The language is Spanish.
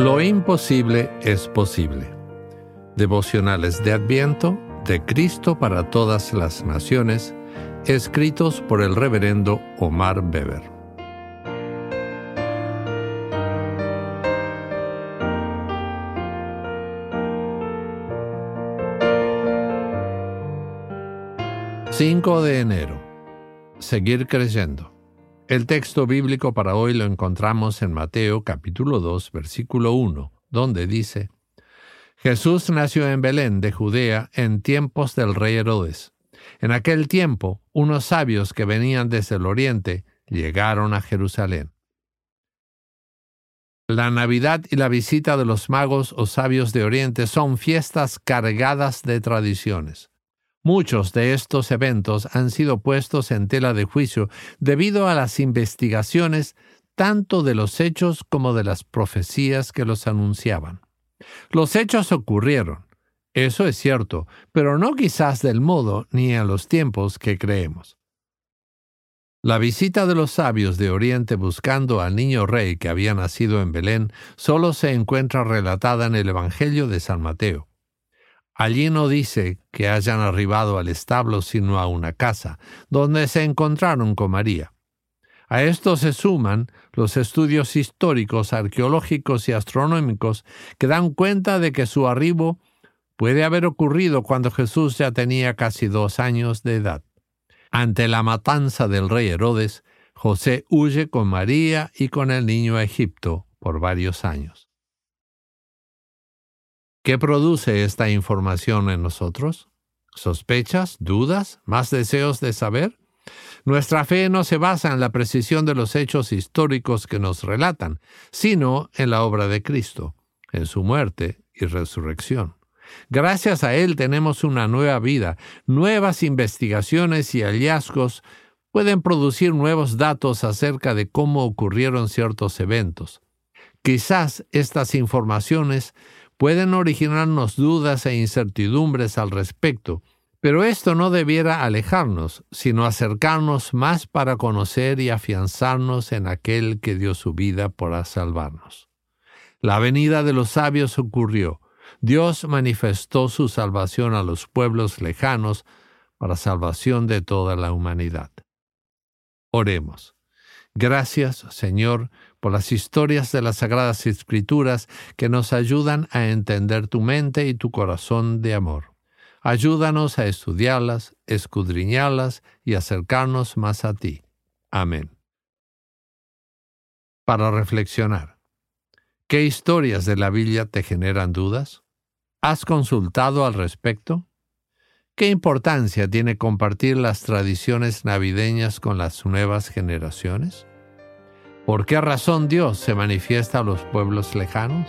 Lo imposible es posible. Devocionales de Adviento de Cristo para todas las naciones, escritos por el reverendo Omar Weber. ...5 de enero... ...seguir creyendo... El texto bíblico para hoy lo encontramos en Mateo capítulo 2, versículo 1, donde dice, Jesús nació en Belén de Judea en tiempos del rey Herodes. En aquel tiempo, unos sabios que venían desde el oriente llegaron a Jerusalén. La Navidad y la visita de los magos o sabios de Oriente son fiestas cargadas de tradiciones. Muchos de estos eventos han sido puestos en tela de juicio debido a las investigaciones tanto de los hechos como de las profecías que los anunciaban. Los hechos ocurrieron, eso es cierto, pero no quizás del modo ni a los tiempos que creemos. La visita de los sabios de Oriente buscando al niño rey que había nacido en Belén solo se encuentra relatada en el Evangelio de San Mateo. Allí no dice que hayan arribado al establo, sino a una casa, donde se encontraron con María. A esto se suman los estudios históricos, arqueológicos y astronómicos que dan cuenta de que su arribo puede haber ocurrido cuando Jesús ya tenía casi dos años de edad. Ante la matanza del rey Herodes, José huye con María y con el niño a Egipto por varios años. ¿Qué produce esta información en nosotros? ¿Sospechas? ¿Dudas? ¿Más deseos de saber? Nuestra fe no se basa en la precisión de los hechos históricos que nos relatan, sino en la obra de Cristo, en su muerte y resurrección. Gracias a Él tenemos una nueva vida, nuevas investigaciones y hallazgos pueden producir nuevos datos acerca de cómo ocurrieron ciertos eventos. Quizás estas informaciones pueden originarnos dudas e incertidumbres al respecto, pero esto no debiera alejarnos, sino acercarnos más para conocer y afianzarnos en aquel que dio su vida para salvarnos. La venida de los sabios ocurrió. Dios manifestó su salvación a los pueblos lejanos para salvación de toda la humanidad. Oremos. Gracias, Señor, por las historias de las Sagradas Escrituras que nos ayudan a entender tu mente y tu corazón de amor. Ayúdanos a estudiarlas, escudriñarlas y acercarnos más a ti. Amén. Para reflexionar. ¿Qué historias de la Biblia te generan dudas? ¿Has consultado al respecto? ¿Qué importancia tiene compartir las tradiciones navideñas con las nuevas generaciones? ¿Por qué razón Dios se manifiesta a los pueblos lejanos?